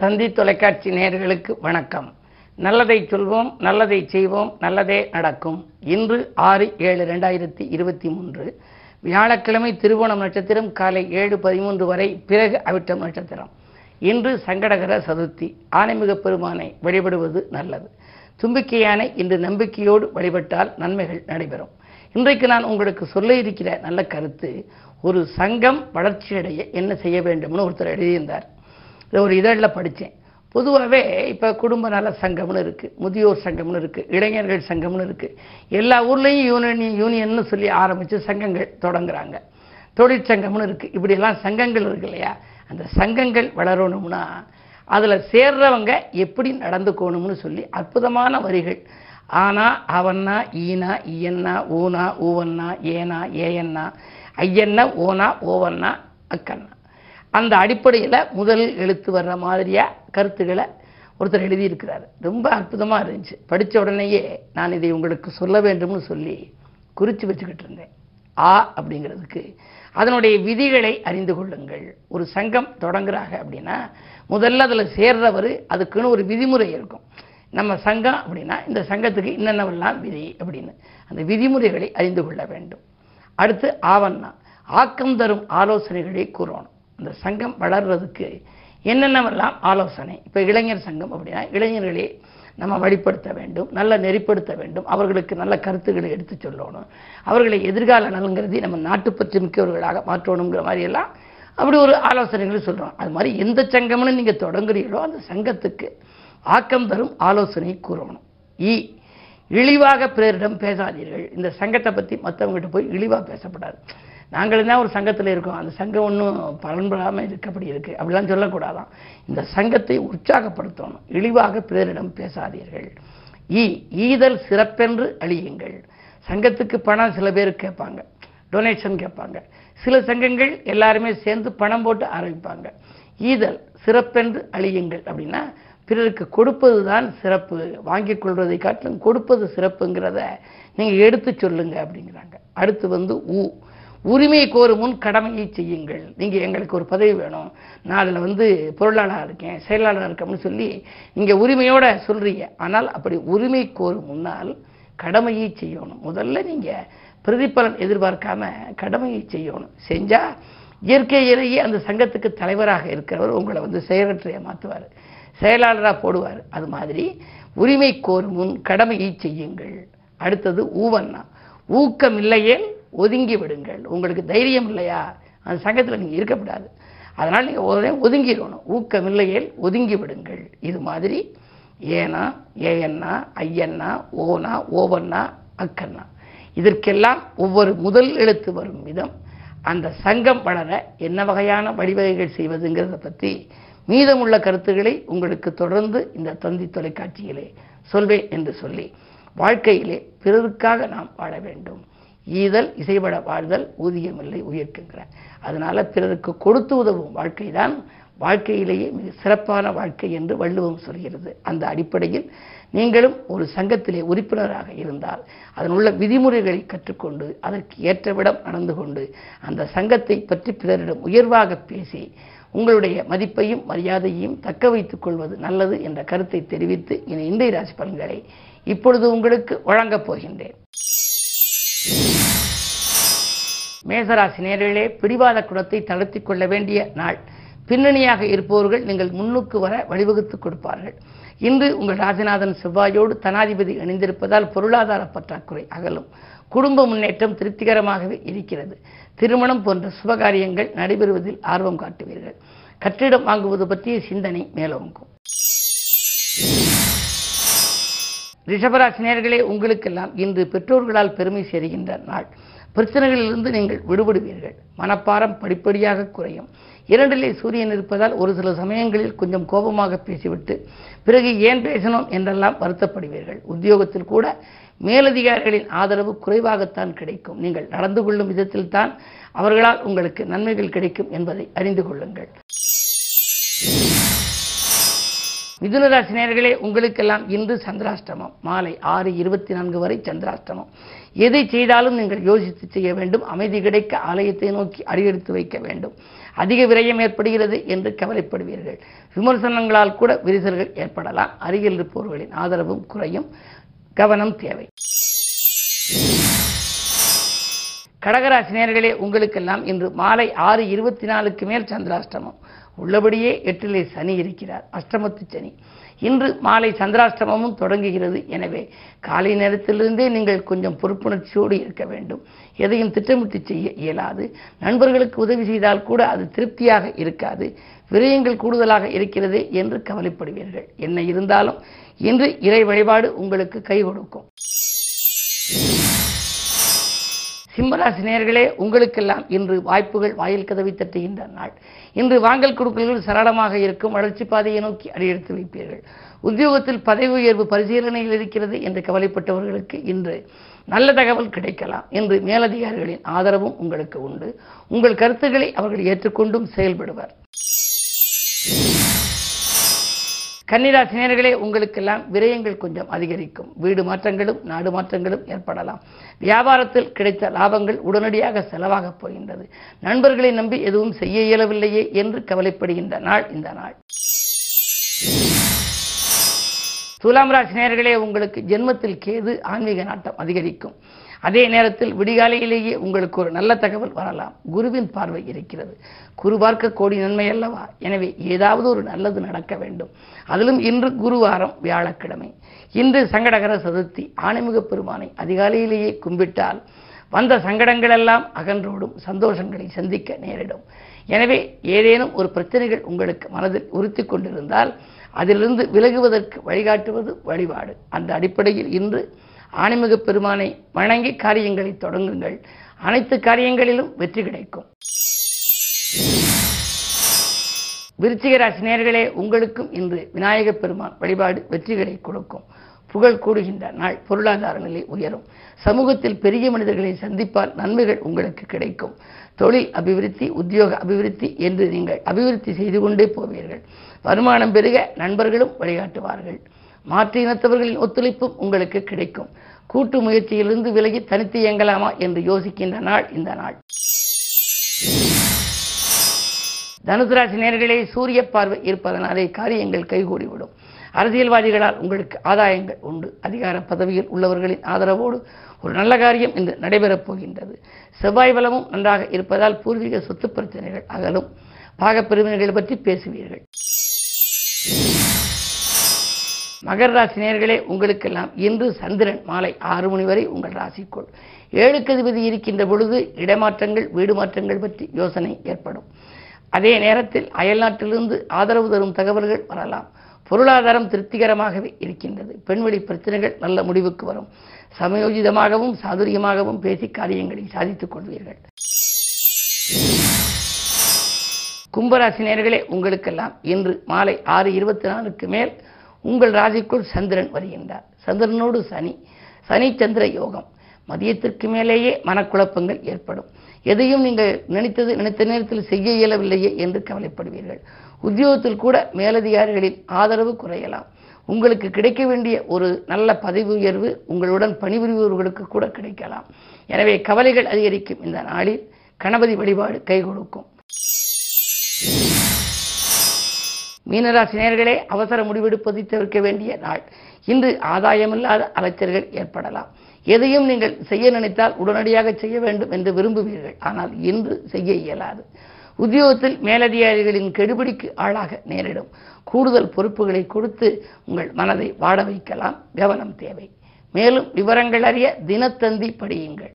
தந்தி தொலைக்காட்சி நேயர்களுக்கு வணக்கம். நல்லதை சொல்வோம் நல்லதை செய்வோம் நல்லதே நடக்கும். இன்று ஆறு ஏழு ரெண்டாயிரத்தி இருபத்தி மூன்று. வியாழக்கிழமை திருவோணம் நட்சத்திரம் காலை ஏழு பதிமூன்று வரை பிறகு அவிட்டம் நட்சத்திரம். இன்று சங்கடகர சதுர்த்தி. ஆனைமிக பெருமானை வழிபடுவது நல்லது. தும்பிக்கை யானை இன்று நம்பிக்கையோடு வழிபட்டால் நன்மைகள் நடைபெறும். இன்றைக்கு நான் உங்களுக்கு சொல்ல இருக்கிற நல்ல கருத்து ஒரு சங்கம் வளர்ச்சியடைய என்ன செய்ய வேண்டும்னு ஒருத்தர் எழுதியிருந்தார். இதை ஒரு இதழில் படித்தேன். பொதுவாகவே இப்போ குடும்ப நல சங்கம்னு இருக்குது முதியோர் சங்கம்னு இருக்குது இளைஞர்கள் சங்கம்னு இருக்குது எல்லா ஊர்லேயும் யூனியன் யூனியன்னு சொல்லி ஆரம்பித்து சங்கங்கள் தொடங்குறாங்க. தொழிற்சங்கம்னு இருக்குது இப்படியெல்லாம் சங்கங்கள் இருக்கு இல்லையா? அந்த சங்கங்கள் வளரணும்னா அதில் சேர்றவங்க எப்படி நடந்துக்கணும்னு சொல்லி அற்புதமான வரிகள். ஆனா அவன்னா ஈனா ஈயன்னா ஊனா ஊவன்னா ஏனா ஏயன்னா ஐயன்னா ஓனா ஓவன்னா அக்கண்ணா அந்த அடிப்படையில் முதல் எழுத்து வர்ற மாதிரியாக கருத்துக்களை ஒருத்தர் எழுதியிருக்கிறார். ரொம்ப அற்புதமாக இருந்துச்சு. படித்த உடனேயே நான் இதை உங்களுக்கு சொல்ல வேண்டும்னு சொல்லி குறித்து வச்சுக்கிட்டு இருந்தேன். ஆ அப்படிங்கிறதுக்கு. அதனுடைய விதிகளை அறிந்து கொள்ளுங்கள். ஒரு சங்கம் தொடங்குறாங்க அப்படின்னா முதல்ல அதில் சேர்றவர் அதுக்குன்னு ஒரு விதிமுறை இருக்கும். நம்ம சங்கம் அப்படின்னா இந்த சங்கத்துக்கு என்னென்னவெல்லாம் விதி அப்படின்னு. அந்த விதிமுறைகளை அறிந்து கொள்ள வேண்டும். அடுத்து ஆவண்ணா ஆக்கம் தரும் ஆலோசனைகளை கூறணும். அந்த சங்கம் வளர்றதுக்கு என்னென்னவெல்லாம் ஆலோசனை? இப்போ இளைஞர் சங்கம் அப்படின்னா இளைஞர்களை நம்ம வழிப்படுத்த வேண்டும் நல்ல நெறிப்படுத்த வேண்டும் அவர்களுக்கு நல்ல கருத்துக்களை எடுத்து சொல்லணும். அவர்களை எதிர்கால நலங்கிறதை நம்ம நாட்டுப்பற்று மிக்கவர்களாக மாற்றணுங்கிற மாதிரி எல்லாம் அப்படி ஒரு ஆலோசனைகள் சொல்கிறோம் அது மாதிரி எந்த சங்கம்னு நீங்கள் தொடங்குறீங்களோ அந்த சங்கத்துக்கு ஆக்கம் தரும் ஆலோசனை கூறணும். இ இழிவாக பிறரிடம் பேசாதீர்கள். இந்த சங்கத்தை பற்றி மற்றவங்ககிட்ட போய் இழிவாக பேசப்படாது. நாங்கள் தான் ஒரு சங்கத்தில் இருக்கோம். அந்த சங்கம் ஒன்றும் பலன்படாமல் இருக்கப்படி இருக்குது அப்படிலாம் சொல்லக்கூடாதான். இந்த சங்கத்தை உற்சாகப்படுத்தணும். இழிவாக பிறரிடம் பேசாதீர்கள். ஈ ஈதல் சிறப்பென்று அழியுங்கள். சங்கத்துக்கு பணம் சில பேர் கேட்பாங்க. டொனேஷன் கேட்பாங்க. சில சங்கங்கள் எல்லாருமே சேர்ந்து பணம் போட்டு ஆரம்பிப்பாங்க. ஈதல் சிறப்பென்று அழியுங்கள் அப்படின்னா பிறருக்கு கொடுப்பது தான் சிறப்பு. வாங்கிக் கொள்வதை காட்டிலும் கொடுப்பது சிறப்புங்கிறத நீங்கள் எடுத்து சொல்லுங்க அப்படிங்கிறாங்க. அடுத்து வந்து ஊ உரிமை கோரும் முன் கடமையை செய்யுங்கள். நீங்கள் எங்களுக்கு ஒரு பதவி வேணும். நான் அதில் வந்து பொருளாளராக இருக்கேன் செயலாளராக இருக்கேன் சொல்லி நீங்கள் உரிமையோட சொல்கிறீங்க ஆனால் அப்படி உரிமை கோரும் முன்னால் கடமையை செய்யணும். முதல்ல நீங்கள் பிரதிபலன் எதிர்பார்க்காம கடமையை செய்யணும். செஞ்சால் இயற்கையிலேயே அந்த சங்கத்துக்கு தலைவராக இருக்கிறவர் உங்களை வந்து செயலற்றையை மாற்றுவார் செயலாளராக போடுவார். அது மாதிரி உரிமை கோரும் முன் கடமையை செய்யுங்கள். அடுத்தது ஊவன்னா. ஊக்கம் இல்லையே ஒதுங்கி விடுங்கள். உங்களுக்கு தைரியம் இல்லையா? அந்த சங்கத்தில் நீங்கள் இருக்கக்கூடாது அதனால் நீங்கள் உடனே ஒதுங்கிடணும் ஊக்கம் இல்லையேல் ஒதுங்கி விடுங்கள். இது மாதிரி ஏனா ஏஎன்னா ஐயன்னா ஓனா ஓவண்ணா அக்கண்ணா இதற்கெல்லாம் ஒவ்வொரு முதல் எழுத்து வரும் விதம். அந்த சங்கம் வளர என்ன வகையான வழிவகைகள் செய்வதுங்கிறத பற்றி மீதமுள்ள கருத்துக்களை உங்களுக்கு தொடர்ந்து இந்த தந்தி தொலைக்காட்சியிலே சொல்வேன் என்று சொல்லி வாழ்க்கையிலே பிறருக்காக நாம் வாழ வேண்டும். ஈதல் இசைபட வாழ்தல் ஊதியமில்லை உயர்க்குங்கிற. அதனால் பிறருக்கு கொடுத்து உதவும் வாழ்க்கை தான் வாழ்க்கையிலேயே மிக சிறப்பான வாழ்க்கை என்று வள்ளுவம் சொல்கிறது. அந்த அடிப்படையில் நீங்களும் ஒரு சங்கத்திலே உறுப்பினராக இருந்தால் அதன் உள்ள விதிமுறைகளை கற்றுக்கொண்டு அதற்கு ஏற்றவிடம் நடந்து கொண்டு அந்த சங்கத்தை பற்றி பிறரிடம் உயர்வாக பேசி உங்களுடைய மதிப்பையும் மரியாதையையும் தக்க வைத்துக் கொள்வது நல்லது என்ற கருத்தை தெரிவித்து இனி இந்திய ராசி பலன்களை இப்பொழுது உங்களுக்கு வழங்கப் போகின்றேன். மேசராசி நேரிலே பிடிவாத குணத்தை தளர்த்திக் கொள்ள வேண்டிய நாள். பின்னணியாக இருப்பவர்கள் நீங்கள் முன்னுக்கு வர வழிவகுத்து கொடுப்பார்கள். இன்று உங்கள் ராஜநாதன் செவ்வாயோடு தனாதிபதி இணைந்திருப்பதால் பொருளாதார பற்றாக்குறை அகலும். குடும்ப முன்னேற்றம் திருப்திகரமாகவே இருக்கிறது. திருமணம் போன்ற சுபகாரியங்கள் நடைபெறுவதில் ஆர்வம் காட்டுவீர்கள். கட்டிடம் வாங்குவது பற்றிய சிந்தனை மேலோங்கும். ரிஷபராசினியர்களே உங்களுக்கெல்லாம் இன்று பெற்றோர்களால் பெருமை சேர்கின்ற நாள். பிரச்சனைகளிலிருந்து நீங்கள் விடுபடுவீர்கள். மனப்பாரம் படிப்படியாக குறையும். இரண்டிலே சூரியன் இருப்பதால் ஒரு சில சமயங்களில் கொஞ்சம் கோபமாக பேசிவிட்டு பிறகு ஏன் பேசணும் என்றெல்லாம் வருத்தப்படுவீர்கள். உத்தியோகத்தில் கூட மேலதிகாரிகளின் ஆதரவு குறைவாகத்தான் கிடைக்கும். நீங்கள் நடந்து கொள்ளும் விதத்தில் தான் அவர்களால் உங்களுக்கு நன்மைகள் கிடைக்கும் என்பதை அறிந்து கொள்ளுங்கள். மிதுனராசி நேர்களே உங்களுக்கெல்லாம் இன்று சந்திராஷ்டமம். மாலை ஆறு இருபத்தி நான்கு வரை சந்திராஷ்டமம். எதை செய்தாலும் நீங்கள் யோசித்து செய்ய வேண்டும். அமைதி கிடைக்க ஆலயத்தை நோக்கி அடியெடுத்து வைக்க வேண்டும். அதிக விரயம் ஏற்படுகிறது என்று கவலைப்படுவீர்கள். விமர்சனங்களால் கூட விரிசல்கள் ஏற்படலாம். அருகில் இருப்பவர்களின் ஆதரவும் குறையும். கவனம் தேவை. கடகராசி நேர்களே உங்களுக்கெல்லாம் இன்று மாலை ஆறு இருபத்தி நாலுக்கு மேல் சந்திராஷ்டமம். உள்ளபடியே எட்டிலே சனி இருக்கிறார். அஷ்டமத்து சனி. இன்று மாலை சந்திராஷ்டமமும் தொடங்குகிறது. எனவே காலை நேரத்திலிருந்தே நீங்கள் கொஞ்சம் பொறுப்புணர்ச்சியோடு இருக்க வேண்டும். எதையும் திட்டமிட்டு செய்ய இயலாது. நண்பர்களுக்கு உதவி செய்தால் கூட அது திருப்தியாக இருக்காது. விரயங்கள் கூடுதலாக இருக்கிறது என்று கவலைப்படுவீர்கள். என்ன இருந்தாலும் இன்று இறை வழிபாடு உங்களுக்கு கை கொடுக்கும். சிம்மராசி நேர்களே உங்களுக்கெல்லாம் இன்று வாய்ப்புகள் வாயில் கதவை தட்டுகின்ற நாள். இன்று வாங்கல் கொடுக்கல்கள் சரளமாக இருக்கும் வளர்ச்சி பாதையை நோக்கி அடியெடுத்து வைப்பீர்கள். உத்தியோகத்தில் பதவி உயர்வு பரிசீலனையில் இருக்கிறது என்று கவலைப்பட்டவர்களுக்கு இன்று நல்ல தகவல் கிடைக்கலாம் என்று மேலதிகாரிகளின் ஆதரவும் உங்களுக்கு உண்டு. உங்கள் கருத்துக்களை அவர்கள் ஏற்றுக்கொண்டும் செயல்படுவர். கன்னிராசி நேயர்களே உங்களுக்கெல்லாம் விரயங்கள் கொஞ்சம் அதிகரிக்கும். வீடு மாற்றங்களும் நாடு மாற்றங்களும் ஏற்படலாம். வியாபாரத்தில் கிடைத்த லாபங்கள் உடனடியாக செலவாகப் போகின்றது. நண்பர்களை நம்பி எதுவும் செய்ய இயலவில்லையே என்று கவலைப்படுகின்ற நாள் இந்த நாள். துலாம் ராசி நேர்களே உங்களுக்கு ஜென்மத்தில் கேது ஆன்மீக நாட்டம் அதிகரிக்கும். அதே நேரத்தில் விடிகாலையிலேயே உங்களுக்கு ஒரு நல்ல தகவல் வரலாம். குருவின் பார்வை இருக்கிறது. குரு பார்க்க கோடி நன்மை அல்லவா? எனவே ஏதாவது ஒரு நல்லது நடக்க வேண்டும். அதிலும் இன்று குருவாரம் வியாழக்கிழமை. இன்று சங்கடகர சதுர்த்தி. ஆணைமுக பெருமானை அதிகாலையிலேயே கும்பிட்டால் வந்த சங்கடங்களெல்லாம் அகன்றோடும் சந்தோஷங்களை சந்திக்க நேரிடும். எனவே ஏதேனும் ஒரு பிரச்சனைகள் உங்களுக்கு மனதில் உறுத்தி கொண்டிருந்தால் அதிலிருந்து விலகுவதற்கு வழிகாட்டுவது வழிபாடு. அந்த அடிப்படையில் இன்று ஆணிமிக பெருமானை வணங்கி காரியங்களை தொடங்குங்கள். அனைத்து காரியங்களிலும் வெற்றி கிடைக்கும். விருச்சிக ராசி உங்களுக்கும் இன்று விநாயகப் பெருமான் வழிபாடு வெற்றிகளை கொடுக்கும். புகழ் கூடுகின்ற நாள் பொருளாதார நிலை உயரும். சமூகத்தில் பெரிய மனிதர்களை சந்திப்பால் நன்மைகள் உங்களுக்கு கிடைக்கும். தொழில் அபிவிருத்தி உத்தியோக அபிவிருத்தி என்று நீங்கள் அபிவிருத்தி செய்து கொண்டே போவீர்கள். வருமானம் பெருக நண்பர்களும் வழிகாட்டுவார்கள். மாற்று இனத்தவர்களின் ஒத்துழைப்பும் உங்களுக்கு கிடைக்கும். கூட்டு முயற்சியிலிருந்து விலகி தனித்து இயங்கலாமா என்று யோசிக்கின்ற நாள் இந்த நாள். தனுசு ராசி நேர்களே சூரிய பார்வை இருப்பதனாலே காரியங்கள் கைகூடிவிடும். அரசியல்வாதிகளால் உங்களுக்கு ஆதாயங்கள் உண்டு. அதிகார பதவியில் உள்ளவர்களின் ஆதரவோடு ஒரு நல்ல காரியம் இன்று நடைபெறப் போகின்றது. செவ்வாய் பலமும் நன்றாக இருப்பதால் பூர்வீக சொத்து பிரச்சனைகள் அகலும். பாகப் பிரிவினைகள் பற்றி பேசுவீர்கள். மகர ராசி நேர்களே உங்களுக்கெல்லாம் இன்று சந்திரன் மாலை ஆறு மணி வரை உங்கள் ராசிக்குள். ஏழுக்கு அதிபதி இருக்கின்ற பொழுது இடமாற்றங்கள் வீடு மாற்றங்கள் பற்றி யோசனை ஏற்படும். அதே நேரத்தில் அயல்நாட்டிலிருந்து ஆதரவு தரும் தகவல்கள் வரலாம். பொருளாதாரம் திருப்திகரமாகவே இருக்கின்றது. பெண்வெளி பிரச்சனைகள் நல்ல முடிவுக்கு வரும். சமயோஜிதமாகவும் சாதுரியமாகவும் பேசி காரியங்களை சாதித்துக் கொள்வீர்கள். கும்பராசி நேர்களே உங்களுக்கெல்லாம் இன்று மாலை ஆறு இருபத்தி நாலுக்கு மேல் உங்கள் ராசிக்குள் சந்திரன் வருகின்றார். சந்திரனோடு சனி. சனி சந்திர யோகம். மதியத்திற்கு மேலேயே மனக்குழப்பங்கள் ஏற்படும். எதையும் நீங்கள் நினைத்தது நினைத்த நேரத்தில் செய்ய இயலவில்லையே என்று கவலைப்படுவீர்கள். உத்தியோகத்தில் கூட மேலதிகாரிகளின் ஆதரவு குறையலாம். உங்களுக்கு கிடைக்க வேண்டிய ஒரு நல்ல பதவி உயர்வு உங்களுடன் பணிபுரிபவர்களுக்கு கூட கிடைக்கலாம். எனவே கவலைகள் அதிகரிக்கும் இந்த நாளில். கணபதி வழிபாடு கை கொடுக்கும். மீனராசி நேர்களே அவசர முடிவெடுப்பதை தவிர்க்க வேண்டிய நாள். இன்று ஆதாயமில்லாத அலைச்சல்கள் ஏற்படலாம். எதையும் நீங்கள் செய்ய நினைத்தால் உடனடியாக செய்ய வேண்டும் என்று விரும்புவீர்கள். ஆனால் இன்று செய்ய இயலாது. உத்தியோகத்தில் மேலதிகாரிகளின் கெடுபிடிக்கு ஆளாக நேரிடும். கூடுதல் பொறுப்புகளை கொடுத்து உங்கள் மனதை வாட வைக்கலாம். கவனம் தேவை. மேலும் விவரங்கள் அறிய தினத்தந்தி படியுங்கள்.